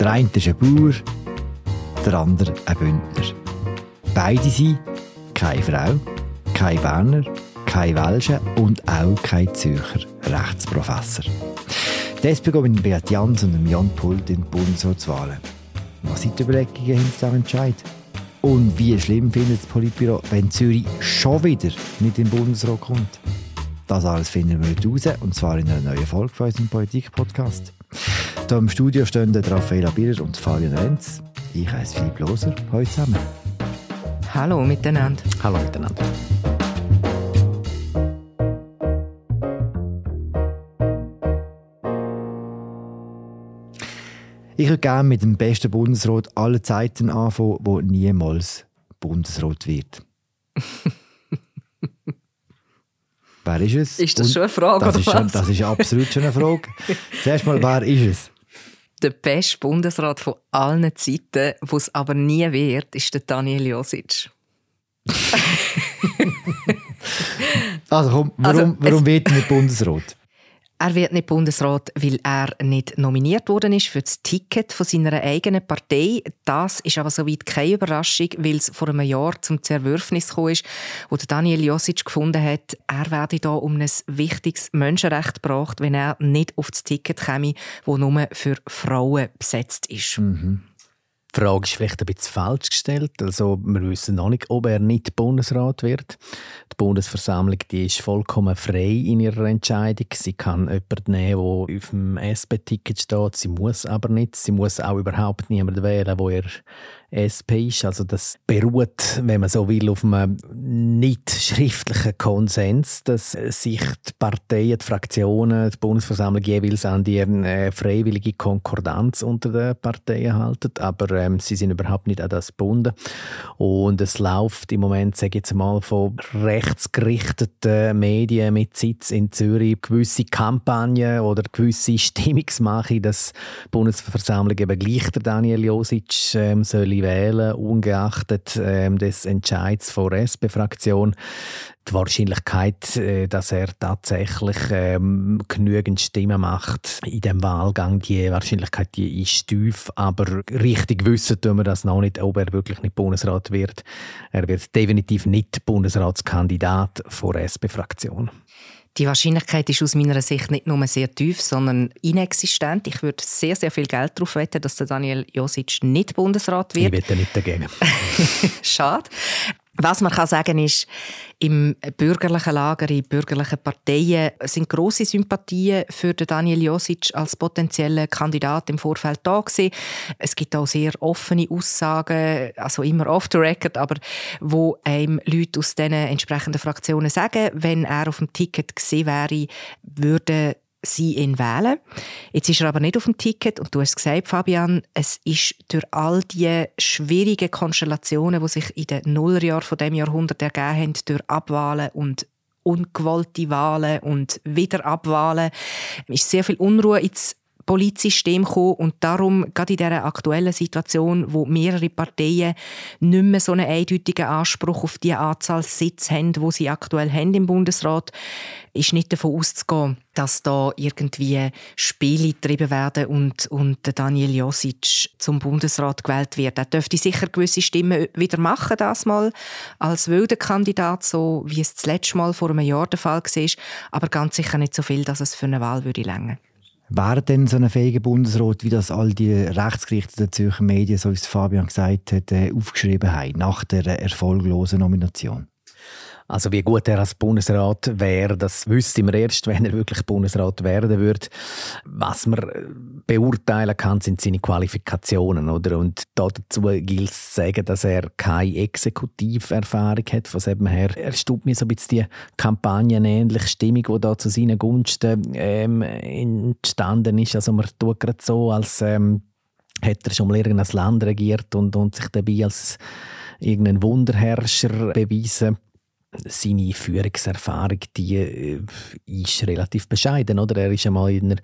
Der eine ist ein Bauer, der andere ein Bündner. Beide sind keine Frau, kein Berner, kein Welsche und auch kein Zürcher Rechtsprofessor. SP mit Beat Jans und Jan Pult in die Bundesratswahlen. Was sind die Überlegungen hinter diesem Entscheid? Und wie schlimm findet das Politbüro, wenn Zürich schon wieder nicht in den Bundesrat kommt? Das alles finden wir heute raus, und zwar in einer neuen Folge von unserem Politik-Podcast. Hier im Studio stehen Raffaella Birrer und Fabian Renz. Ich heiße Philipp Loser. Hallo zusammen. Hallo miteinander. Hallo miteinander. Ich würde gerne mit dem besten Bundesrat aller Zeiten anfangen, der niemals Bundesrat wird. wer ist es? Ist das Und schon eine Frage, das oder ist was? Schon, das ist absolut schon eine Frage. Zuerst mal, wer ist es? Der beste Bundesrat von allen Zeiten, wo es aber nie wird, ist der Daniel Josic. also komm, warum, also, warum wird er nicht Bundesrat? Er wird nicht Bundesrat, weil er nicht nominiert worden ist für das Ticket von seiner eigenen Partei. Das ist aber soweit keine Überraschung, weil es vor einem Jahr zum Zerwürfnis gekommen ist, wo Daniel Josic gefunden hat, er werde da um ein wichtiges Menschenrecht gebracht, wenn er nicht auf das Ticket käme, das nur für Frauen besetzt ist. Mhm. Die Frage ist vielleicht ein bisschen falsch gestellt. Also, wir wissen noch nicht, ob er nicht Bundesrat wird. Die Bundesversammlung die ist vollkommen frei in ihrer Entscheidung. Sie kann jemanden nehmen, der auf dem SP-Ticket steht. Sie muss aber nicht. Sie muss auch überhaupt niemanden wählen, der ihr SP ist. Also das beruht, wenn man so will, auf einem nicht schriftlichen Konsens, dass sich die Parteien, die Fraktionen, die Bundesversammlung jeweils an die äh, freiwillige Konkordanz unter den Parteien halten. Aber ähm, sie sind überhaupt nicht an das gebunden. Und es läuft im Moment, sage ich jetzt mal, von rechtsgerichteten Medien mit Sitz in Zürich gewisse Kampagnen oder gewisse Stimmungsmache, dass die Bundesversammlung eben gleich der Daniel Josic ähm, soll wählen, ungeachtet ähm, des Entscheids der SP-Fraktion. Die Wahrscheinlichkeit, äh, dass er tatsächlich ähm, genügend Stimmen macht in dem Wahlgang, die Wahrscheinlichkeit die ist tief, aber richtig wissen tun wir das noch nicht, ob er wirklich nicht Bundesrat wird. Er wird definitiv nicht Bundesratskandidat der SP-Fraktion. Die Wahrscheinlichkeit ist aus meiner Sicht nicht nur sehr tief, sondern inexistent. Ich würde sehr, sehr viel Geld darauf wetten, dass der Daniel Josic nicht Bundesrat wird. Ich wette nicht dagegen. Schade. Was man kann sagen ist, im bürgerlichen Lager, in bürgerlichen Parteien sind große Sympathien für Daniel Josic als potenziellen Kandidat im Vorfeld da gewesen. Es gibt auch sehr offene Aussagen, also immer off the record, aber wo einem Leute aus diesen entsprechenden Fraktionen sagen, wenn er auf dem Ticket gesehen wäre, würde sie ihn wählen. Jetzt ist er aber nicht auf dem Ticket und du hast gesagt, Fabian, es ist durch all die schwierigen Konstellationen, die sich in den Nullerjahren von dem Jahrhundert ergeben haben, durch Abwahlen und ungewollte Wahlen und Wiederabwahlen, ist sehr viel Unruhe ins Politsystem gekommen und darum, gerade in dieser aktuellen Situation, wo mehrere Parteien nicht mehr so einen eindeutigen Anspruch auf die Anzahl Sitze haben, wo sie aktuell haben im Bundesrat, ist nicht davon auszugehen, dass da irgendwie Spiele getrieben werden und, und Daniel Josic zum Bundesrat gewählt wird. Er dürfte sicher gewisse Stimmen wieder machen, das mal als wilder Kandidat, so wie es das letzte Mal vor einem Jahr der Fall war, aber ganz sicher nicht so viel, dass es für eine Wahl würde länger. Wäre denn so ein fähiger Bundesrat, wie das all die rechtsgerichteten Zürcher Medien, so wie es Fabian gesagt hat, äh, aufgeschrieben haben, nach der erfolglosen Nomination? Also wie gut er als Bundesrat wäre, das wüsste wir erst, wenn er wirklich Bundesrat werden würde. Was man äh, beurteilen kann, sind seine Qualifikationen. Oder? Und dazu gilt es zu sagen, dass er keine Exekutiverfahrung hat. Von dem her erstaubt mir so ein bisschen die kampagnenähnliche Stimmung, die da zu seinen Gunsten ähm, entstanden ist. Also man tut gerade so, als ähm, hätte er schon mal irgendein Land regiert und, und sich dabei als irgendein Wunderherrscher bewiesen seine Führungserfahrung die äh, ist relativ bescheiden. Oder? Er war einmal in einer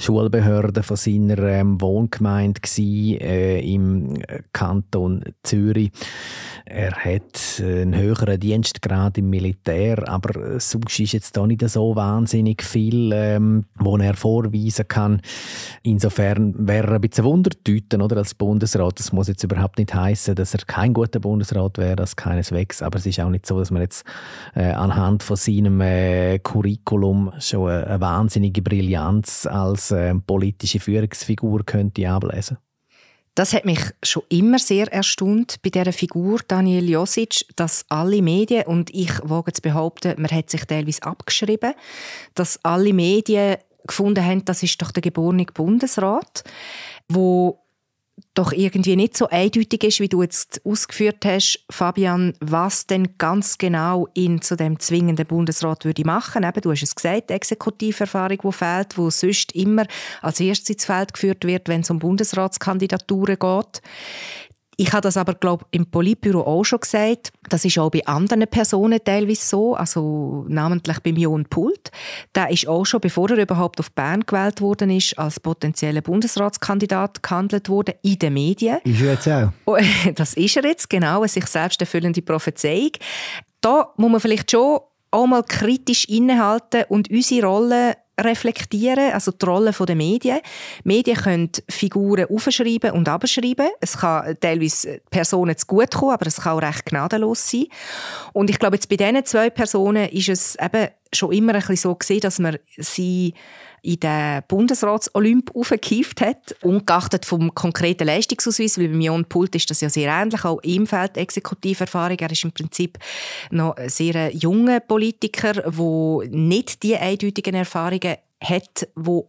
Schulbehörde von seiner ähm, Wohngemeinde gewesen, äh, im Kanton Zürich. Er hat einen höheren Dienstgrad im Militär, aber sonst ist jetzt da nicht so wahnsinnig viel, ähm, wo er vorweisen kann. Insofern wäre er ein bisschen Wundertüten oder, als Bundesrat. Das muss jetzt überhaupt nicht heißen, dass er kein guter Bundesrat wäre, das keineswegs. Aber es ist auch nicht so, dass man jetzt äh, anhand von seinem äh, Curriculum schon eine, eine wahnsinnige Brillanz als äh, politische Führungsfigur könnte ablesen. Das hat mich schon immer sehr erstaunt bei dieser Figur Daniel Josic, dass alle Medien, und ich wage zu behaupten, man hat sich teilweise abgeschrieben, dass alle Medien gefunden haben, das ist doch der geborene Bundesrat, wo doch irgendwie nicht so eindeutig ist, wie du jetzt ausgeführt hast, Fabian, was denn ganz genau ihn zu dem zwingenden Bundesrat würde machen. Eben, du hast es gesagt, die Exekutiverfahrung, die fehlt, wo sonst immer als erstes ins Feld geführt wird, wenn es um Bundesratskandidaturen geht. Ich habe das aber, glaube im Politbüro auch schon gesagt. Das ist auch bei anderen Personen teilweise so, also namentlich bei Jon Pult. Der ist auch schon, bevor er überhaupt auf Bern gewählt worden ist, als potenzieller Bundesratskandidat gehandelt worden in den Medien. Ist er jetzt auch? Oh, das ist er jetzt, genau, eine sich selbst erfüllende Prophezeiung. Da muss man vielleicht schon auch mal kritisch innehalten und unsere Rolle reflektieren, also die Rolle der Medien. Medien können Figuren aufschreiben und abschreiben. Es kann teilweise Personen zu gut kommen, aber es kann auch recht gnadenlos sein. Und ich glaube, jetzt bei diesen zwei Personen ist es eben schon immer ein bisschen so gesehen, dass man sie in den Bundesratsolymp aufgehieft hat. Ungeachtet vom konkreten Leistungsausweis, weil bei Jon Pult ist das ja sehr ähnlich, auch im Feld Exekutiverfahrung. Er ist im Prinzip noch ein sehr junger Politiker, der nicht die eindeutigen Erfahrungen hat, die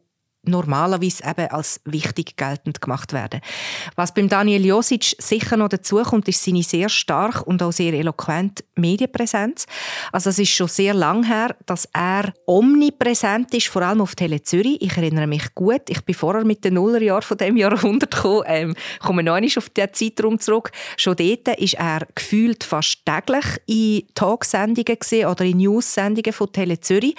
normalerweise eben als wichtig geltend gemacht werden. Was beim Daniel Josic sicher noch dazukommt, ist seine sehr stark und auch sehr eloquente Medienpräsenz. Also es ist schon sehr lang her, dass er omnipräsent ist, vor allem auf Tele Zürich. Ich erinnere mich gut, ich bin vorher mit den Nullerjahren von dem Jahrhundert gekommen, ähm, komme noch einmal auf diesen Zeitraum zurück. Schon dort ist er gefühlt fast täglich in Talksendungen oder in News-Sendungen von Tele Zürich.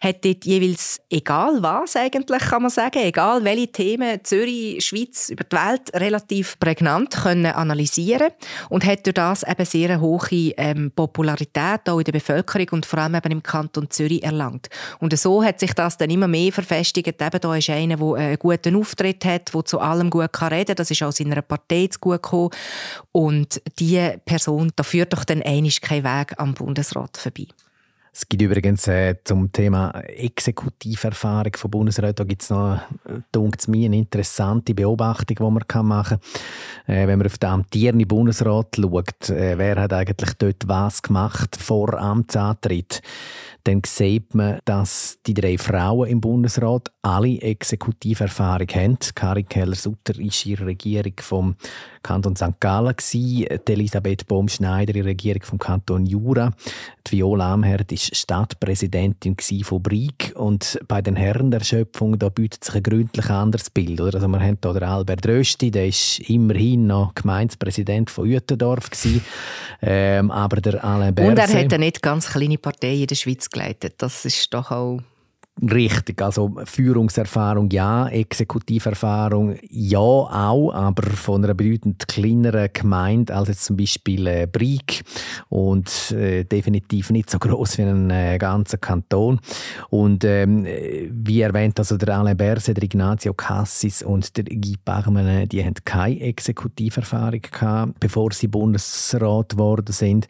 Hat dort jeweils, egal was eigentlich, kann man sagen, egal welche Themen Zürich, Schweiz, über die Welt relativ prägnant können analysieren und hat durch das eben sehr hohe ähm, Popularität auch in der Bevölkerung und vor allem eben im Kanton Zürich erlangt. Und so hat sich das dann immer mehr verfestigt. Eben da ist einer, der einen guten Auftritt hat, der zu allem gut kann reden kann. Das ist auch seiner Partei zu gut gekommen. Und diese Person, da führt doch dann einisch kein Weg am Bundesrat vorbei. Es gibt übrigens äh, zum Thema Exekutiverfahrung von Bundesräten, da gibt es noch, äh, mir, eine interessante Beobachtung, die man machen kann. Äh, wenn man auf den amtierenden Bundesrat schaut, äh, wer hat eigentlich dort was gemacht vor Amtsantritt, dann sieht man, dass die drei Frauen im Bundesrat alle Exekutiverfahrung haben. Karin Keller-Sutter ist in der Regierung vom Kanton St. Gallen, Elisabeth Baum-Schneider in der Regierung vom Kanton Jura, die Viola Amherd ist Stadtpräsidentin von Brieg und bei den Herren der Schöpfung da bietet sich ein gründlich anderes Bild. Oder? Also wir haben hier den Albert Rösti, der ist immerhin noch Gemeindepräsident von Uetendorf ähm, aber der Alain Berset... Und er hat eine nicht ganz kleine Partei in der Schweiz geleitet. Das ist doch auch Richtig, also Führungserfahrung ja, Exekutiverfahrung ja auch, aber von einer bedeutend kleineren Gemeinde als jetzt zum Beispiel äh, Brieg und äh, definitiv nicht so groß wie ein äh, ganzer Kanton. Und ähm, wie erwähnt, also der Alain Berset, der Ignazio Cassis und der Guy Parmen, die haben keine Exekutiverfahrung gehabt, bevor sie Bundesrat geworden sind.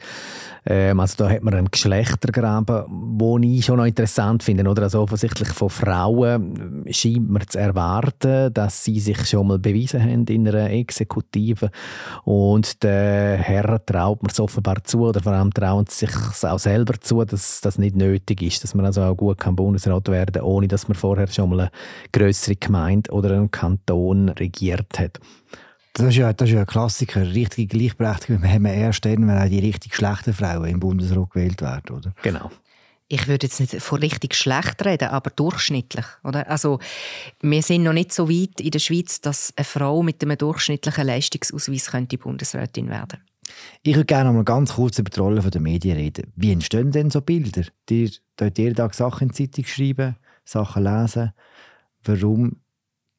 Ähm, also da hat man einen Geschlechtergraben, den ich schon noch interessant finde, oder? Also offensichtlich von Frauen scheint man zu erwarten, dass sie sich schon mal bewiesen haben in einer Exekutive. Und den Herren traut man es offenbar zu, oder vor allem trauen sie sich auch selber zu, dass das nicht nötig ist, dass man also auch gut kann Bundesrat werden kann, ohne dass man vorher schon mal eine größere Gemeinde oder einen Kanton regiert hat. Das ist ja, das ist ja ein Klassiker. Richtige Gleichberechtigung haben wir erst dann, wenn auch die richtig schlechten Frauen im Bundesrat gewählt werden, oder? Genau ich würde jetzt nicht von richtig schlecht reden, aber durchschnittlich. Oder? Also, wir sind noch nicht so weit in der Schweiz, dass eine Frau mit einem durchschnittlichen Leistungsausweis könnte Bundesrätin werden Ich würde gerne noch mal ganz kurz über die Rolle der Medien reden. Wie entstehen denn so Bilder? Ihr dort jeden Tag Sachen in die Zeitung schreiben, Sachen lesen. Warum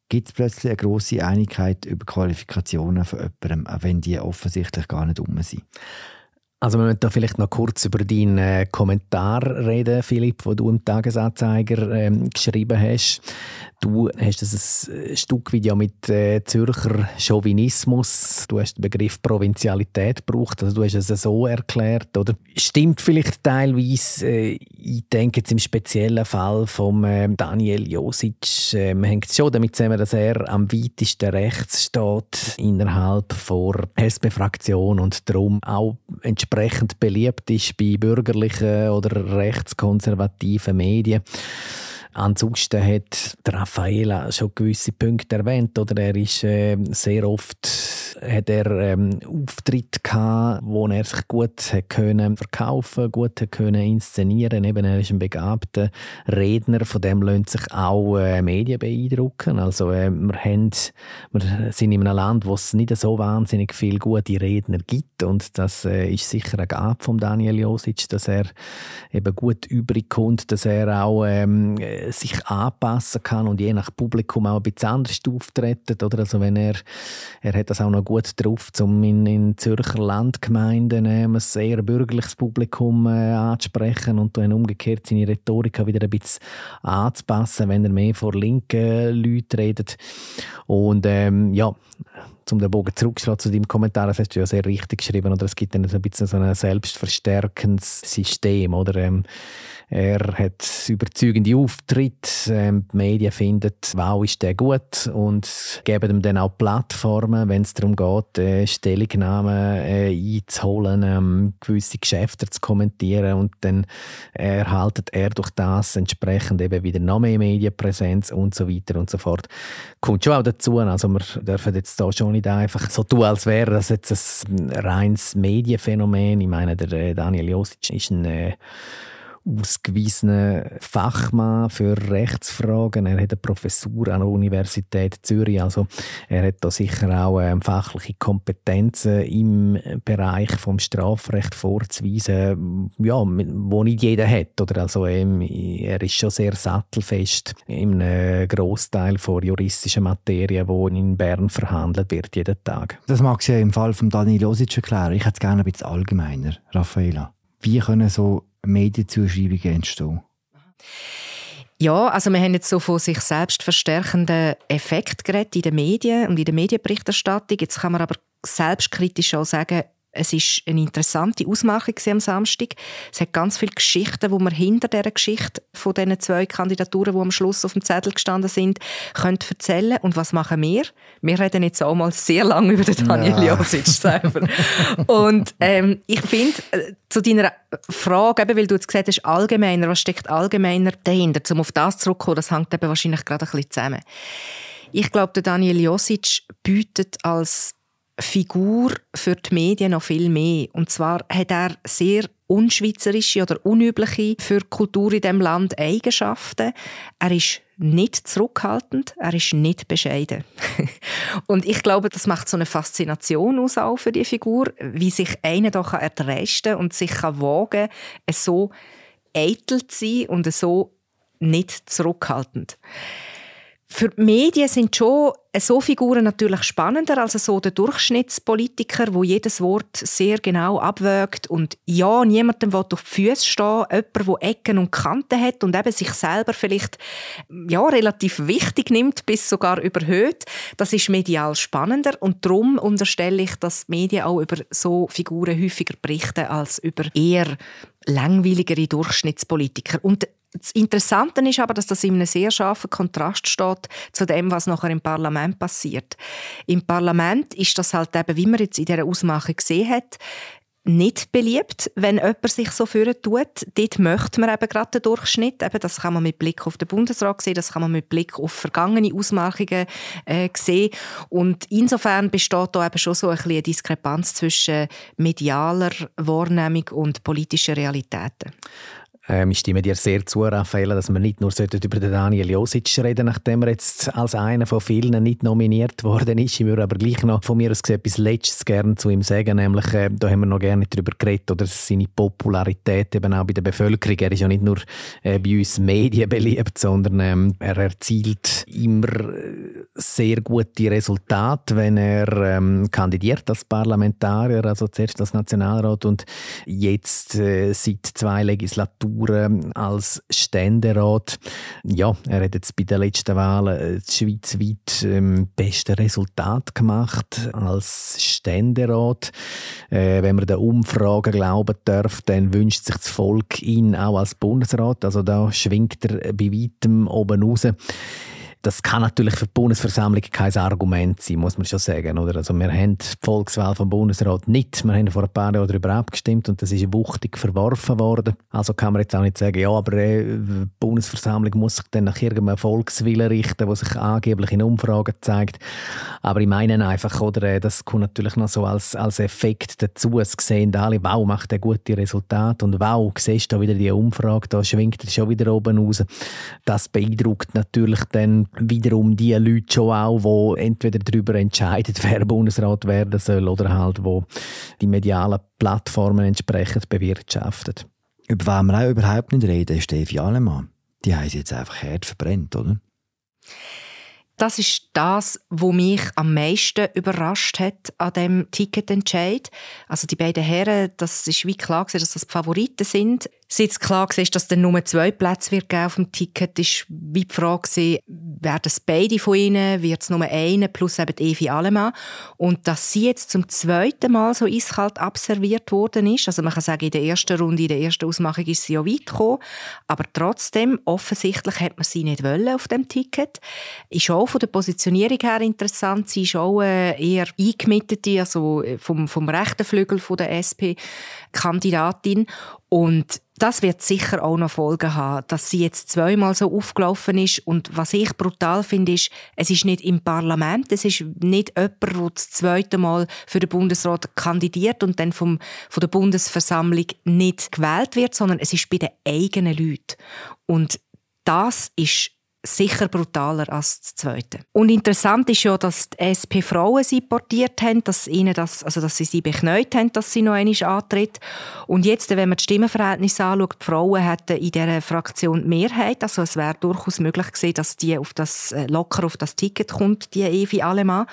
gibt es plötzlich eine grosse Einigkeit über Qualifikationen von jemandem, auch wenn die offensichtlich gar nicht um sind. Also wir müssen da vielleicht noch kurz über deinen äh, Kommentar reden, Philipp, wo du im Tagesanzeiger ähm, geschrieben hast. Du hast ein äh, Stück ja mit äh, Zürcher Chauvinismus, du hast den Begriff Provinzialität gebraucht, also du hast es so erklärt, oder? Stimmt vielleicht teilweise, äh, ich denke jetzt im speziellen Fall von äh, Daniel Josic, äh, hängt schon damit zusammen, dass er am weitesten rechts steht innerhalb der SP-Fraktion und darum auch entsprechend beliebt ist bei bürgerlichen oder rechtskonservativen Medien. Ansonsten hat Raffaella schon gewisse Punkte erwähnt. Oder er ist äh, sehr oft hat er ähm, Auftritte gehabt, wo er sich gut können verkaufen, gut können inszenieren. Eben, er ist ein begabter Redner, von dem lassen sich auch äh, Medien beeindrucken. Also äh, wir, haben, wir sind in einem Land, wo es nicht so wahnsinnig viele gute Redner gibt und das äh, ist sicher eine Gabe von Daniel Josic, dass er eben gut übrig kommt, dass er auch ähm, sich anpassen kann und je nach Publikum auch ein bisschen anders auftreten. Oder? Also wenn er, er hat das auch noch gut drauf, um in, in Zürcher Landgemeinden äh, ein sehr bürgerliches Publikum äh, anzusprechen und dann umgekehrt seine Rhetorik wieder ein bisschen anzupassen, wenn er mehr vor linken Leuten redet. Und ähm, ja, um den Bogen zurückzuschlagen zu deinem Kommentar, das hast du ja sehr richtig geschrieben, oder es gibt dann so ein bisschen so ein selbstverstärkendes System, oder? Ähm, er hat überzeugende Auftritte. Ähm, die Medien finden, wow, ist der gut und geben ihm dann auch Plattformen, wenn es darum geht, äh, Stellungnahmen äh, einzuholen, ähm, gewisse Geschäfte zu kommentieren und dann erhaltet er durch das entsprechend eben wieder noch mehr Medienpräsenz und so weiter und so fort. Kommt schon auch dazu, also wir dürfen jetzt da schon nicht einfach so tun, als wäre das jetzt ein reines Medienphänomen. Ich meine, der äh, Daniel Josic ist ein äh, ausgewiesener Fachmann für Rechtsfragen. Er hat eine Professur an der Universität Zürich. Also er hat da sicher auch ähm, fachliche Kompetenzen im Bereich vom Strafrecht vorzuweisen, ja, wo nicht jeder hat. Oder also ähm, er ist schon sehr sattelfest einem Großteil von juristischen Materien, wo in Bern verhandelt wird jeden Tag. Das mag es ja im Fall von Daniel Losic erklären. Ich hätte es gerne ein bisschen allgemeiner, Raffaela. Wie können so Medienzuschreibungen entstehen? Ja, also wir haben jetzt so von sich selbst verstärkenden Effekt geredet in den Medien und in der Medienberichterstattung. Jetzt kann man aber selbstkritisch auch sagen, es ist eine interessante Ausmachung am Samstag. Es hat ganz viele Geschichten, wo man hinter dieser Geschichte von diesen zwei Kandidaturen, die am Schluss auf dem Zettel gestanden sind, können erzählen. Und was machen wir? Wir reden jetzt auch mal sehr lange über den Daniel ja. Josic selber. Und ähm, ich finde, äh, zu deiner Frage, eben, weil du jetzt gesagt hast, allgemeiner, was steckt allgemeiner dahinter, um auf das zurückzukommen, das hängt eben wahrscheinlich gerade ein bisschen zusammen. Ich glaube, der Daniel Josic bietet als Figur für die Medien noch viel mehr. Und zwar hat er sehr unschweizerische oder unübliche für die Kultur in diesem Land Eigenschaften. Er ist nicht zurückhaltend, er ist nicht bescheiden. und ich glaube, das macht so eine Faszination aus auch für die Figur, wie sich einer da erdreisten und sich kann wagen, so eitel zu sein und so nicht zurückhaltend. Für die Medien sind schon so Figuren natürlich spannender als so der Durchschnittspolitiker, wo jedes Wort sehr genau abwägt und ja, niemandem will auf die Füße stehen, jemand, der Ecken und Kanten hat und eben sich selber vielleicht ja, relativ wichtig nimmt, bis sogar überhöht. Das ist medial spannender und darum unterstelle ich, dass Medien auch über so Figuren häufiger berichten als über eher langweiligere Durchschnittspolitiker. Und das Interessante ist aber, dass das in einem sehr scharfen Kontrast steht zu dem, was nachher im Parlament passiert. Im Parlament ist das halt eben, wie man jetzt in dieser Ausmachung gesehen hat, nicht beliebt, wenn jemand sich so führen tut. Dort möchte man eben gerade den Durchschnitt. Eben, das kann man mit Blick auf den Bundesrat sehen, das kann man mit Blick auf vergangene Ausmachungen äh, sehen. Und insofern besteht da eben schon so ein eine Diskrepanz zwischen medialer Wahrnehmung und politischen Realitäten. Ähm, ich stimme dir sehr zu, Raffaella, dass wir nicht nur über den Daniel Josic reden nachdem er jetzt als einer von vielen nicht nominiert worden ist. Ich würde aber gleich noch von mir aus etwas Letztes gerne zu ihm sagen, nämlich, äh, da haben wir noch gerne darüber geredet, oder seine Popularität eben auch bei der Bevölkerung. Er ist ja nicht nur äh, bei uns Medien beliebt, sondern ähm, er erzielt immer äh, sehr gute Resultate, wenn er ähm, kandidiert als Parlamentarier, also zuerst als Nationalrat und jetzt äh, seit zwei Legislaturen Touren als Ständerat. Ja, er hat jetzt bei den letzten Wahlen äh, schweizweit ähm, beste Resultat gemacht als Ständerat. Äh, wenn man den Umfragen glauben darf, dann wünscht sich das Volk ihn auch als Bundesrat. Also da schwingt er bei weitem oben raus das kann natürlich für die Bundesversammlung kein Argument sein, muss man schon sagen. Oder? Also wir haben die Volkswahl vom Bundesrat nicht. Wir haben vor ein paar Jahren darüber abgestimmt und das ist wuchtig verworfen worden. Also kann man jetzt auch nicht sagen, ja, aber äh, die Bundesversammlung muss sich dann nach irgendeinem Volkswillen richten, der sich angeblich in Umfragen zeigt. Aber ich meine einfach, oder, äh, das kommt natürlich noch so als, als Effekt dazu. Es sehen alle, wow, macht er gute Resultate und wow, siehst du da wieder die Umfrage, da schwingt er schon wieder oben raus. Das beeindruckt natürlich dann wiederum die Leute schon auch, die entweder darüber entscheiden, wer Bundesrat werden soll oder halt, wo die medialen Plattformen entsprechend bewirtschaftet. Über wen wir auch überhaupt nicht reden, ist Steffi Alemann. Die haben sie jetzt einfach hart verbrennt, oder? Das ist das, was mich am meisten überrascht hat an dem Ticketentscheid. Also die beiden Herren, das ist wie klar dass das die Favoriten sind. Seit klar war, dass es nur zwei Plätze wird auf dem Ticket, ist wie die Frage, werden es beide von ihnen, wird es nur einen plus eben Evi Alemann. Und dass sie jetzt zum zweiten Mal so eiskalt abserviert worden ist, also man kann sagen, in der ersten Runde, in der ersten Ausmachung ist sie ja weit gekommen, aber trotzdem, offensichtlich hat man sie nicht wollen auf dem Ticket. Ist auch von der Positionierung her interessant, sie ist auch äh, eher eingemittete, also vom, vom rechten Flügel von der SP-Kandidatin und das wird sicher auch noch Folgen haben, dass sie jetzt zweimal so aufgelaufen ist. Und was ich brutal finde, ist, es ist nicht im Parlament, es ist nicht jemand, der das zweite Mal für den Bundesrat kandidiert und dann vom, von der Bundesversammlung nicht gewählt wird, sondern es ist bei den eigenen Leuten. Und das ist sicher brutaler als das zweite. Und interessant ist ja, dass die SP Frauen sie portiert haben, dass, ihnen das, also dass sie sie beknäut haben, dass sie noch einmal antritt. Und jetzt, wenn man die Stimmenverhältnisse anschaut, die Frauen hätten in dieser Fraktion Mehrheit, also es wäre durchaus möglich gewesen, dass die auf das, äh, locker auf das Ticket kommt, die Evi Alemann.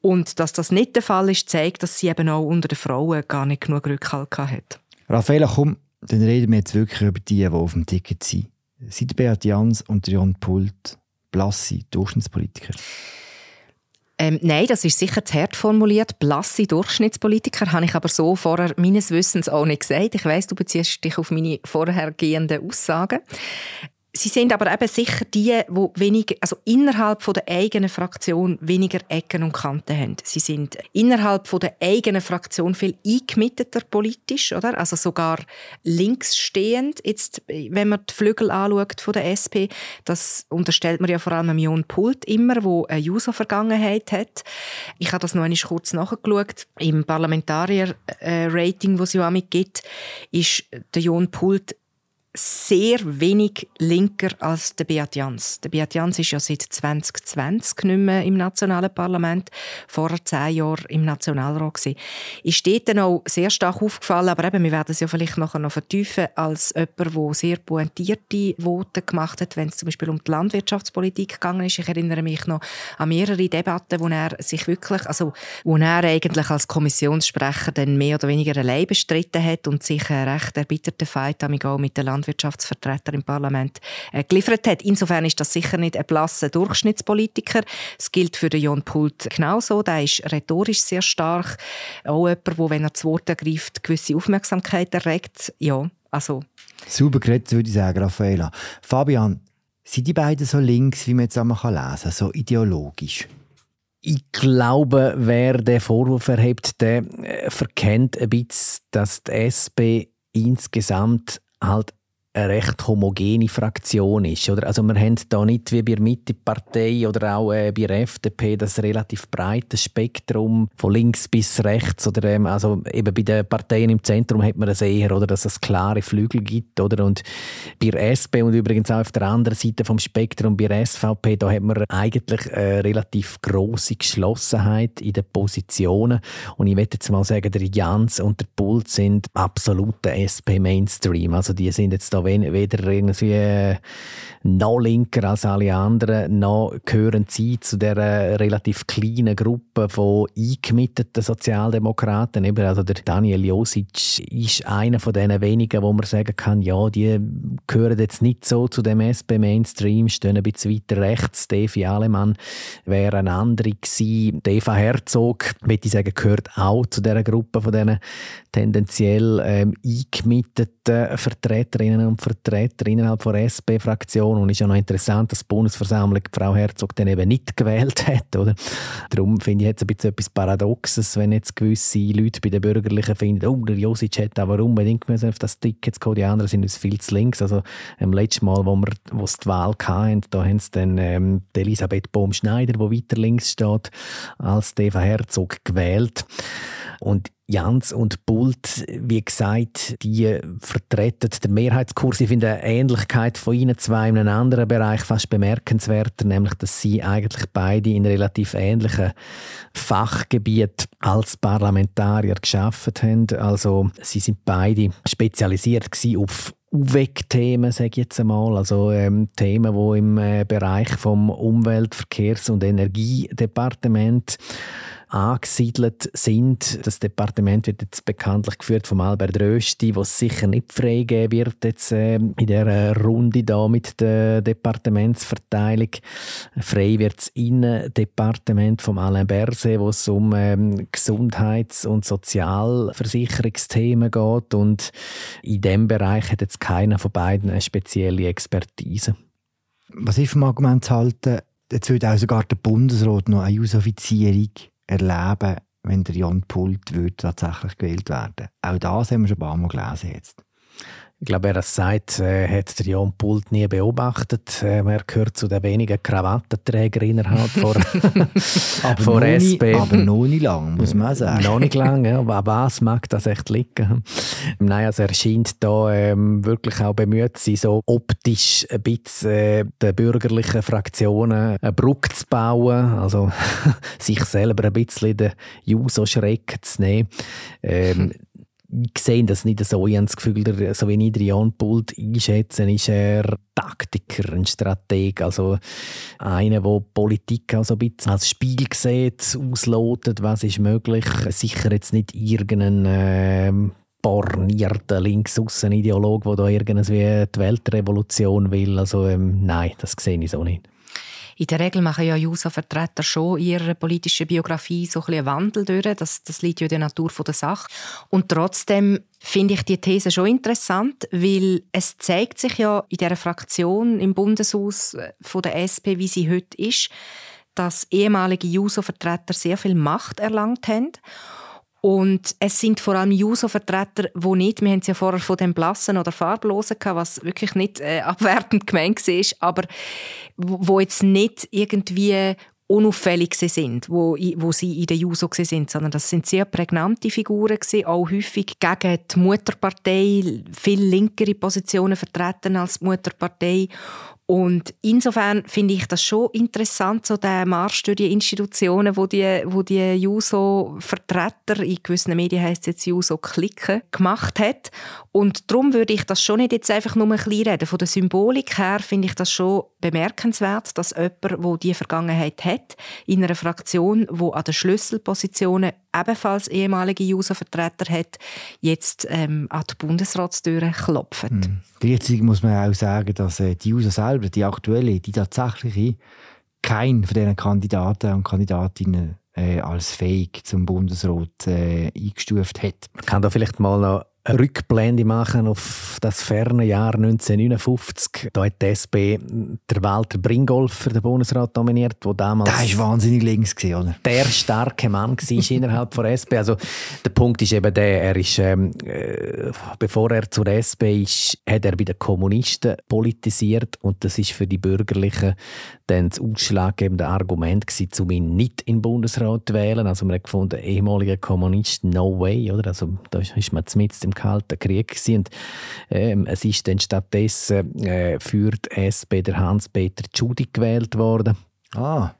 Und dass das nicht der Fall ist, zeigt, dass sie eben auch unter den Frauen gar nicht genug Rückhalt hat. Raffaella, komm, dann reden wir jetzt wirklich über die, die auf dem Ticket sind. Sind Beat Jans und Jon Pult blasse Durchschnittspolitiker? Ähm, nein, das ist sicher zu hart formuliert. Blasse Durchschnittspolitiker habe ich aber so vorher meines Wissens auch nicht gesagt. Ich weiß, du beziehst dich auf meine vorhergehenden Aussagen. Sie sind aber eben sicher die, die weniger, also innerhalb von der eigenen Fraktion weniger Ecken und Kanten haben. Sie sind innerhalb von der eigenen Fraktion viel eingemitteter politisch, oder? Also sogar links stehend. Jetzt, wenn man die Flügel anschaut von der SP, das unterstellt man ja vor allem Jon Pult immer, wo eine User-Vergangenheit hat. Ich habe das noch einmal kurz nachgeschaut. Im Parlamentarier-Rating, das es ja auch mitgibt, ist der Jon Pult sehr wenig linker als der Beat Jans. Der Beat Jans ist ja seit 2020 nicht mehr im nationalen Parlament, vorher zehn Jahre im Nationalrat gewesen. Ist dort dann auch sehr stark aufgefallen, aber eben, wir werden es ja vielleicht nachher noch vertiefen, als jemand, der sehr pointierte Worte gemacht hat, wenn es zum Beispiel um die Landwirtschaftspolitik gegangen ist. Ich erinnere mich noch an mehrere Debatten, wo er sich wirklich, also wo er eigentlich als Kommissionssprecher dann mehr oder weniger allein bestritten hat und sich einen recht erbitterten Fight auch mit der Land Landwirtschaftsvertreter im Parlament äh, geliefert hat. Insofern ist das sicher nicht ein blasser Durchschnittspolitiker. Es gilt für den Jon Pult genauso. Der ist rhetorisch sehr stark. Auch jemand, der, wenn er das Wort ergreift, gewisse Aufmerksamkeit erregt. Ja, also. Super geredet, würde ich sagen, Raffaella. Fabian, sind die beiden so links, wie man jetzt einmal lesen kann, so ideologisch? Ich glaube, wer den Vorwurf erhebt, der äh, verkennt ein bisschen, dass die SP insgesamt halt eine recht homogene Fraktion ist. Oder? Also wir haben da nicht wie bei der Mittepartei oder auch äh, bei der FDP das relativ breite Spektrum von links bis rechts. Oder, ähm, also eben bei den Parteien im Zentrum hat man das eher, oder, dass es klare Flügel gibt. Oder? Und bei der SP und übrigens auch auf der anderen Seite vom Spektrum, bei der SVP, da hat man eigentlich eine relativ große Geschlossenheit in den Positionen. Und ich würde jetzt mal sagen, der Jans und der Pult sind absolute SP-Mainstream. Also die sind jetzt da weder irgendwie äh, noch linker als alle anderen, noch gehören sie zu der relativ kleinen Gruppe von eingemieteten Sozialdemokraten. Eben, also der Daniel Josic ist einer von den wenigen, wo man sagen kann, ja, die gehören jetzt nicht so zu dem SP-Mainstream, stehen ein bisschen weiter rechts. Devi Alemann wäre eine andere gewesen. Eva Herzog, würde ich sagen, gehört auch zu dieser Gruppe von diesen tendenziell ähm, eingemieteten Vertreterinnen und Vertreter innerhalb der SP-Fraktion. Und es ist ja noch interessant, dass die Bundesversammlung Frau Herzog dann eben nicht gewählt hat. Oder? Darum finde ich jetzt ein bisschen etwas Paradoxes, wenn jetzt gewisse Leute bei den Bürgerlichen finden, oh, der Josic hätte aber unbedingt müssen auf das Ticket kommen, die anderen sind uns viel zu links. Also ähm, letztes Mal, wo wir wo es die Wahl hatten, da haben sie dann ähm, Elisabeth Bohm-Schneider, die weiter links steht, als Eva Herzog gewählt. Und Jans und Bult, wie gesagt, die vertreten den Mehrheitskurs. Ich finde eine Ähnlichkeit von ihnen zwei in einem anderen Bereich fast bemerkenswerter, nämlich, dass sie eigentlich beide in relativ ähnlichen Fachgebiet als Parlamentarier geschafft haben. Also sie sind beide spezialisiert auf UVEC-Themen, sage ich jetzt einmal, also ähm, Themen, die im äh, Bereich vom Umwelt-, Verkehrs- und Energiedepartement angesiedelt sind. Das Departement wird jetzt bekanntlich geführt von Albert Rösti, was sicher nicht freigeben wird jetzt äh, in der Runde da mit der Departementsverteilung. Frei wird das Innendepartement von Alain Berset, wo es um ähm, Gesundheits- und Sozialversicherungsthemen geht und in dem Bereich hat jetzt keiner von beiden eine spezielle Expertise. Was ist vom Argument zu halten, jetzt würde auch sogar der Bundesrat noch eine Ausofizierung erleben, wenn der Jan Pult tatsächlich gewählt werden Auch das haben wir schon ein paar Mal gelesen jetzt. Ich glaube, wer das sagt, äh, hat der Jan Pult nie beobachtet. Äh, er gehört zu den wenigen Krawattenträgern innerhalb von, aber vor SP. Nicht, aber noch nicht lang, muss man sagen. noch nicht lang, ja. Was mag das echt liegen? Nein, also er scheint da ähm, wirklich auch bemüht zu sein, so optisch ein bisschen äh, den bürgerlichen Fraktionen eine Brücke zu bauen, also sich selber ein bisschen den Juso-Schreck zu nehmen. Ähm, ich sehe das nicht so. Ich habe das Gefühl, so wie ich Jan Pult einschätze, ist er Taktiker, ein Strateg. Also einer, der Politik auch so ein bisschen als Spiel sieht, auslotet, was ist möglich. Sicher jetzt nicht irgendein äh, bornierter Linksaussen-Ideologe, der da irgendwie die Weltrevolution will. Also ähm, nein, das sehe ich so nicht. In der Regel machen ja JUSO-Vertreter schon in ihrer politischen Biografie so ein einen Wandel durch. Das, das liegt ja in der Natur der Sache. Und trotzdem finde ich die These schon interessant, weil es zeigt sich ja in der Fraktion im Bundeshaus äh, von der SP, wie sie heute ist, dass ehemalige JUSO-Vertreter sehr viel Macht erlangt haben und es sind vor allem Juso-Vertreter, die nicht, wir haben es ja vorher von dem Blassen oder Farblosen gehabt, was wirklich nicht äh, abwertend gemeint war, aber wo jetzt nicht irgendwie unauffällig sind, wo, wo sie in der Juso sind, sondern das sind sehr prägnante Figuren gewesen, auch häufig gegen die Mutterpartei, viel linkere Positionen vertreten als die Mutterpartei und insofern finde ich das schon interessant, so der Marsch durch die Institutionen, wo die, wo die Juso-Vertreter, in gewissen Medien heisst es jetzt Juso-Klicken, gemacht hat. Und darum würde ich das schon nicht jetzt einfach nur ein bisschen reden. Von der Symbolik her finde ich das schon bemerkenswert, dass jemand, der diese Vergangenheit hat, in einer Fraktion, wo an den Schlüsselpositionen ebenfalls ehemalige Juso-Vertreter hat, jetzt ähm, an die Bundesratstüre klopft. Mhm. Gleichzeitig muss man auch sagen, dass äh, die Juso selber, die aktuelle, die tatsächliche, kein von diesen Kandidaten und Kandidatinnen äh, als fähig zum Bundesrat äh, eingestuft hat. Man kann da vielleicht mal noch eine Rückblende machen auf das ferne Jahr 1959. Da hat die SP der Walter Bringolf für den Bundesrat nominiert, wo damals... Der war wahnsinnig links, oder? Der starke Mann war innerhalb der SP. Also der Punkt ist eben der, er ist, ähm, äh, bevor er zur SP ist, hat er bei den Kommunisten politisiert und das ist für die Bürgerlichen dann das ausschlaggebende Argument gewesen, um ihn nicht in den Bundesrat zu wählen. Also man hat gefunden, ehemaliger Kommunist, no way, oder? Also da ist man mitten im Kalten Krieg gewesen. Und, ähm, es ist dann stattdessen äh, für die SP der Hans-Peter Tschudi gewählt worden. Ah.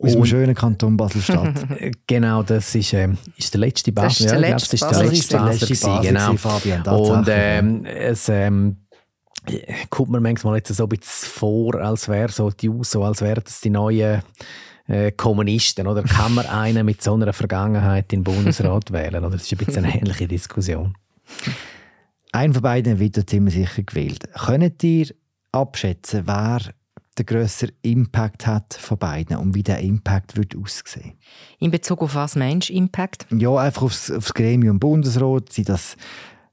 Aus dem schönen Kanton Basel-Stadt. genau, das ist, äh, ist der letzte Basel. Das ist der letzte ja, das ist der letzte Basel. Basel genau. Fabian, und ähm, es ähm, kommt mir manchmal jetzt so ein bisschen vor, als wäre so die so, als wären das die neuen äh, Kommunisten. Oder kann man einen mit so einer Vergangenheit in den Bundesrat wählen? Oder das ist ein bisschen eine ähnliche Diskussion. Ein von beiden wird ziemlich sicher gewählt. Könnt ihr abschätzen, wer den grösseren Impact hat von beiden und wie der Impact wird aussehen In Bezug auf was meinst du Impact? Ja, einfach aufs, aufs Gremium Bundesrat. Sind das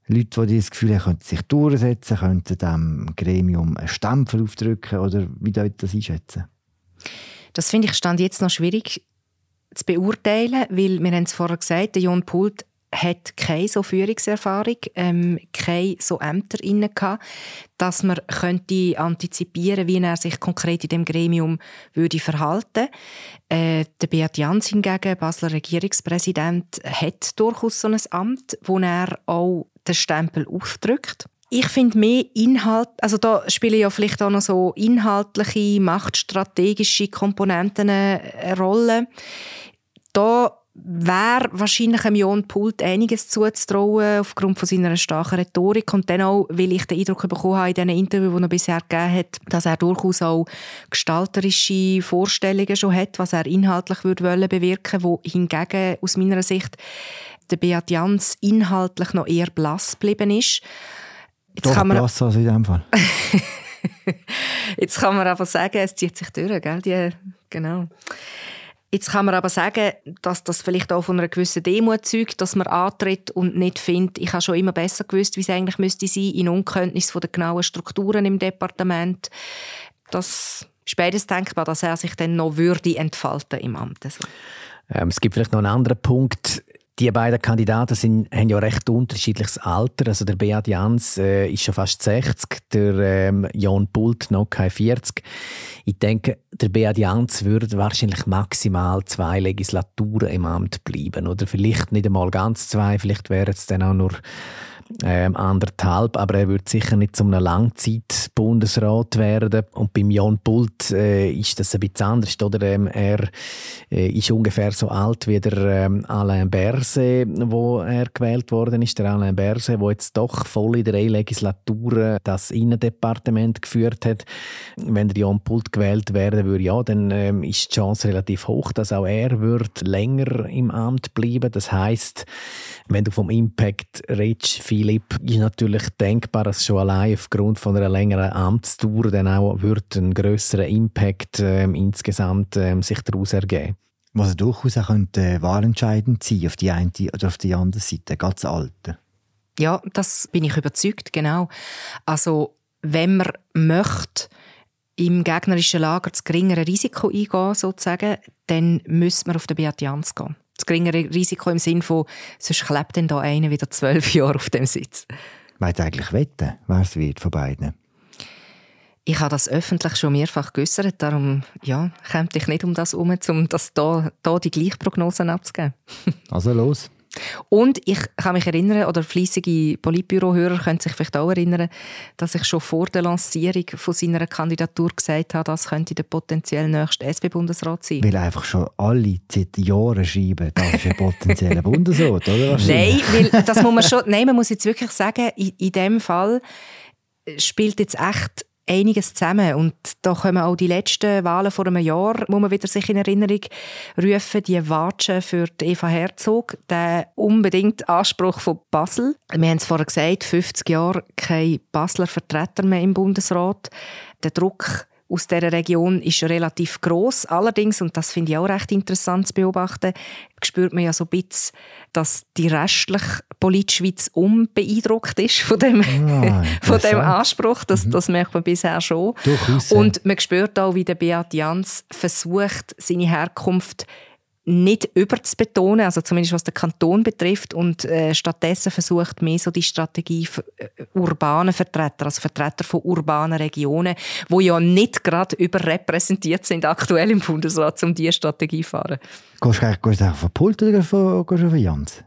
Leute, die das Gefühl haben, könnten sich durchsetzen, könnten dem Gremium einen Stempel aufdrücken oder wie soll das einschätzen? Das finde ich stand jetzt noch schwierig zu beurteilen, weil wir haben es vorher gesagt, der Jon Pult hat keine so Führungserfahrung, ähm, keine so Ämter inne dass man könnte antizipieren, wie er sich konkret in dem Gremium würde verhalten. Äh, der Beat Jans hingegen, Basler Regierungspräsident, hat durchaus so ein Amt, wo er auch den Stempel aufdrückt. Ich finde mehr Inhalt, also da spielen ja vielleicht auch noch so inhaltliche, machtstrategische Komponenten eine Rolle. Da wäre wahrscheinlich einem Jon Pult einiges zuzutrauen aufgrund von seiner starken Rhetorik und dann auch, weil ich den Eindruck bekommen habe in diesen Interviews, die er bisher gegeben hat, dass er durchaus auch gestalterische Vorstellungen schon hat, was er inhaltlich würde wollen bewirken, wo hingegen aus meiner Sicht der Beat Jans inhaltlich noch eher blass geblieben ist. Jetzt Doch, kann man, blass also in dem Fall. Jetzt kann man aber sagen, es zieht sich durch, gell? Die, genau. Jetzt kann man aber sagen, dass das vielleicht auch von einer gewissen Demut zeugt, dass man antritt und nicht findet, ich habe schon immer besser gewusst, wie es eigentlich müsste sein, in Unkenntnis von den genauen Strukturen im Departement. Das ist beides denkbar, dass er sich dann noch würde entfalten im Amt. Also. Ähm, es gibt vielleicht noch einen anderen Punkt. Die beiden Kandidaten sind, haben ja recht unterschiedliches Alter. Also der Beat Jans äh, ist schon fast 60, der ähm, Jan Pult noch kein 40. Ich denke, der Beat Jans würde wahrscheinlich maximal zwei Legislaturen im Amt bleiben. Oder vielleicht nicht einmal ganz zwei, vielleicht wären es dann auch nur ähm, anderthalb, aber er wird sicher nicht zum einem Langzeit-Bundesrat werden. Und beim Jan Pult äh, ist das ein bisschen anders. Oder? Ähm, er äh, ist ungefähr so alt wie der ähm, Alain Berset, wo er gewählt worden ist. Der Alain Berset, der jetzt doch voll in drei Legislaturen das Innendepartement geführt hat. Wenn der Jan Pult gewählt werden würde, ja, dann ähm, ist die Chance relativ hoch, dass auch er wird länger im Amt bleiben. Das heißt, wenn du vom Impact redest, Philipp, ist natürlich denkbar, dass schon allein aufgrund von einer längeren Amtstour dann auch wird ein größerer Impact ähm, insgesamt ähm, sich daraus ergeben. Was durchaus auch könnte, äh, wahlentscheidend sein auf die eine oder auf die andere Seite, ganz Alter. Ja, das bin ich überzeugt, genau. Also wenn man möchte, im gegnerischen Lager das geringere Risiko eingehen, sozusagen, dann müsste man auf den Beat Jans gehen das geringere Risiko im Sinn von, sonst klebt dann da einer wieder zwölf Jahre auf dem Sitz. Meint eigentlich wetten, wer es wird von beiden? Ich habe das öffentlich schon mehrfach geäußert, darum ja, käme ich nicht um das herum, um das da, da die Gleichprognosen abzugeben. also los. Und ich kann mich erinnern, oder fleissige Politbürohörer können sich vielleicht auch erinnern, dass ich schon vor der Lancierung von seiner Kandidatur gesagt habe, das könnte der potenziell nächste SP-Bundesrat sein. Weil einfach schon alle seit Jahren schreiben, das ist ein potenzieller Bundesrat, oder? Nein, weil das muss man schon, nein, man muss jetzt wirklich sagen, in, in dem Fall spielt jetzt echt einiges zusammen. Und da kommen auch die letzten Wahlen vor einem Jahr, muss man wieder sich in Erinnerung rufen, die Watschen für die Eva Herzog, der unbedingt Anspruch von Basel. Wir haben es vorher gesagt, 50 Jahre kein Basler Vertreter mehr im Bundesrat. Der Druck aus dieser Region ist relativ groß. Allerdings, und das finde ich auch recht interessant zu beobachten, spürt man ja so ein bisschen, dass die restliche Politschweiz unbeeindruckt ist von dem, ah, von dem Anspruch. Das, mhm. das merkt man bisher schon. Durchaus, und man spürt auch, wie der Beat Jans versucht, seine Herkunft nicht überzubetonen, also zumindest was den Kanton betrifft und äh, stattdessen versucht mehr so die Strategie für, äh, urbaner Vertreter, also Vertreter von urbanen Regionen, wo ja nicht gerade überrepräsentiert sind aktuell im Bundesrat, um diese Strategie zu fahren. Gehst du eigentlich von Pult oder von Jans?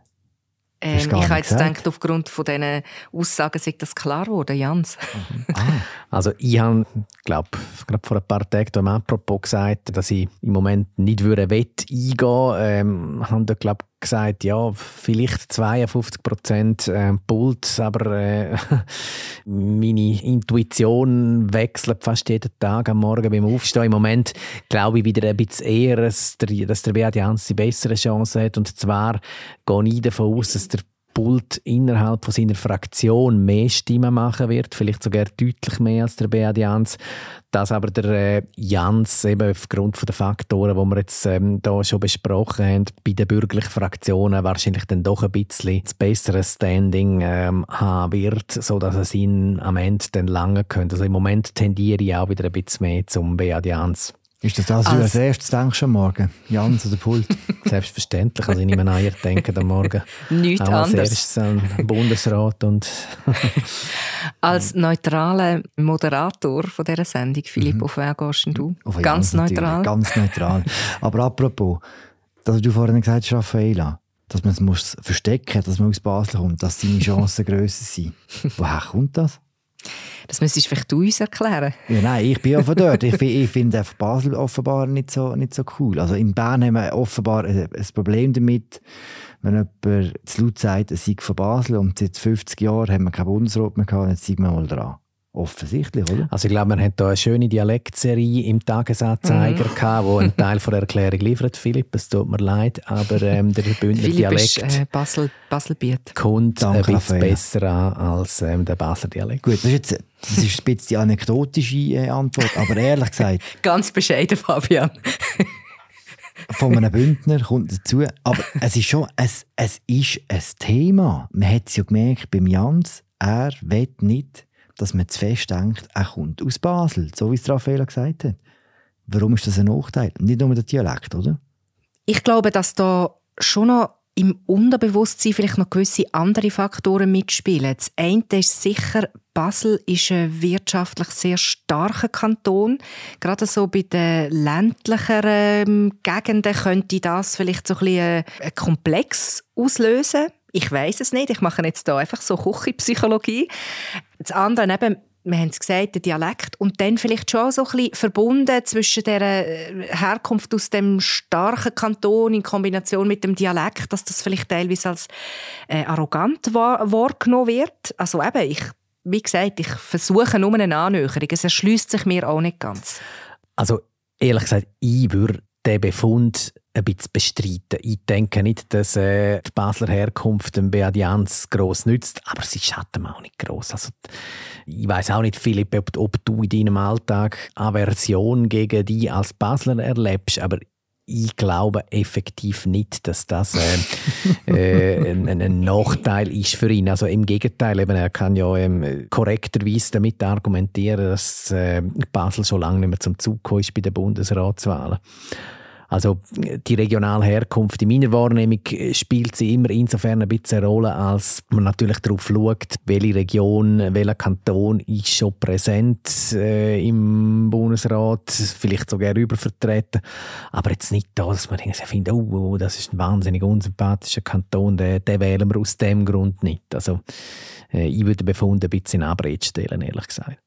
Ähm, ich habe jetzt gedacht, aufgrund von diesen Aussagen sei das klar geworden, Jans. ah. Also ich habe, glaube gerade vor ein paar Tagen am Apropos gesagt, dass ich im Moment nicht würde Wett eingehen ähm, habe da, glaube gesagt, ja, vielleicht 52 Prozent äh, Puls, aber äh, meine Intuition wechselt fast jeden Tag am Morgen beim Aufstehen. Im Moment glaube ich wieder ein bisschen eher, dass der, dass der Beat Jans die bessere Chance hat. Und zwar gehe ich davon aus, dass der Pult innerhalb von seiner Fraktion mehr Stimmen machen wird, vielleicht sogar deutlich mehr als der Beat Jans. Dass aber der äh, Jans eben aufgrund der Faktoren, die wir jetzt ähm, da schon besprochen haben, bei den bürgerlichen Fraktionen wahrscheinlich dann doch ein bisschen das bessere Standing ähm, haben wird, sodass es ihn am Ende dann lange könnte. Also im Moment tendiere ich auch wieder ein bisschen mehr zum Beat Jans. Ist das das, was du als erstes denkst am Morgen? Jans oder Pult? Selbstverständlich. Also ich nehme an, ihr denkt am Morgen Nichts auch als anders. erstes an Bundesrat. Und als neutraler Moderator von dieser Sendung, Philipp, mhm. auf wen gehst du? Auf ganz neutral? Ganz neutral. Aber apropos, dass du vorhin gesagt hast, Raffaela, dass man es muss verstecken dass man aus Basel kommt, dass seine Chancen grösser sind. Woher kommt das? Das müsstest vielleicht du uns erklären. Ja, nein, ich bin ja von dort. Ich, ich finde Basel offenbar nicht so, nicht so cool. Also in Bern haben wir offenbar ein, ein Problem damit, wenn jemand zu laut sagt, er sei von Basel und seit 50 Jahren haben wir keinen Bundesrat mehr gehabt, jetzt sind wir mal dran. Offensichtlich, oder? Also ich glaube, man hat hier eine schöne Dialektserie im Tagesanzeiger mhm. gehabt, wo einen Teil von der Erklärung liefert. Philipp, es tut mir leid, aber ähm, der Bündner Dialekt ist, äh, Basel, Baselbiet. kommt Danke, ein bisschen Raphael. besser an als ähm, der Basler Dialekt. Gut, das ist, jetzt, das ist ein bisschen die anekdotische äh, Antwort, aber ehrlich gesagt... Ganz bescheiden, Fabian. von einem Bündner kommt dazu. Aber es ist schon es, es ist ein Thema. Man hat es ja gemerkt beim Jans, er will nicht dass man zu fest denkt, er kommt aus Basel, so wie es Raffaella gesagt hat. Warum ist das ein Nachteil? Nicht nur der Dialekt, oder? Ich glaube, dass da schon noch im Unterbewusstsein vielleicht noch gewisse andere Faktoren mitspielen. Das eine ist sicher, Basel ist ein wirtschaftlich sehr starker Kanton. Gerade so bei den ländlicheren Gegenden könnte das vielleicht so ein bisschen ein Komplex auslösen. Ich weiß es nicht. Ich mache jetzt da einfach so Küchenpsychologie. Das andere eben, wir haben es gesagt, der Dialekt und dann vielleicht schon so ein bisschen verbunden zwischen der äh, Herkunft aus dem starken Kanton in Kombination mit dem Dialekt, dass das vielleicht teilweise als äh, arrogant wahrgenommen wird. Also eben, ich, wie gesagt, ich versuche nur eine Annäherung. Es erschließt sich mir auch nicht ganz. Also ehrlich gesagt, ich würde den Befund ein bisschen bestreiten. Ich denke nicht, dass äh, die Basler Herkunft dem Beadianz gross nützt, aber sie schatten auch nicht gross. Also, ich weiß auch nicht, Philipp, ob, ob, du in deinem Alltag Aversion gegen die als Basler erlebst, aber ich glaube effektiv nicht, dass das äh, äh, ein, ein, Nachteil ist für ihn. Also im Gegenteil, eben, er kann ja ähm, korrekterweise damit argumentieren, dass äh, Basel schon lange nicht mehr zum Zug ist bei den Bundesratswahlen. Also die regionale Herkunft in meiner Wahrnehmung spielt sie immer insofern ein bisschen eine Rolle, als man natürlich darauf schaut, welche Region, welcher Kanton ist schon präsent äh, im Bundesrat, vielleicht sogar übervertreten. Aber jetzt nicht da, dass man findet, oh, oh, das ist ein wahnsinnig unsympathischer Kanton, den, den wählen wir aus dem Grund nicht. Also äh, ich würde den Befund ein bisschen in Abrede stellen, ehrlich gesagt.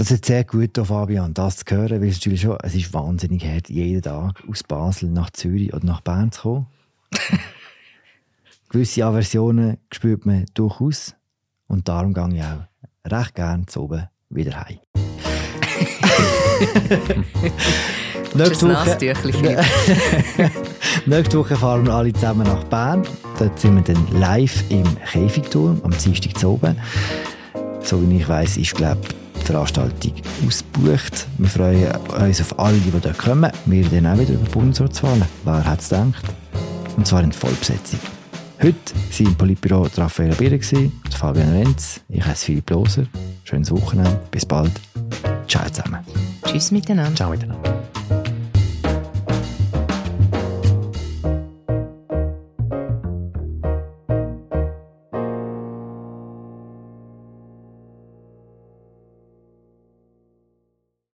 Das ist sehr gut, Fabian, das zu hören, weil es natürlich schon, es ist wahnsinnig hart, jeden Tag aus Basel nach Zürich oder nach Bern zu kommen. Gewisse Aversionen spürt man durchaus und darum gehe ich auch recht gerne zu oben wieder heim. nächste, Woche, nächste Woche fahren wir alle zusammen nach Bern. Dort sind wir dann live im Käfigturm am Dienstag zu oben. So wie ich weiß, ist glaube Veranstaltung ausgebucht. Wir freuen uns auf alle, die dort kommen. Wir reden auch wieder über Bundesratswahlen. Wer hat es gedacht? Und zwar in Vollbesetzung. Heute waren im Politbüro Raffaella Birre, Fabian Renz, ich heiße Philipp Loser. Schönes Wochenende, bis bald. Ciao zusammen. Tschüss miteinander. Ciao miteinander.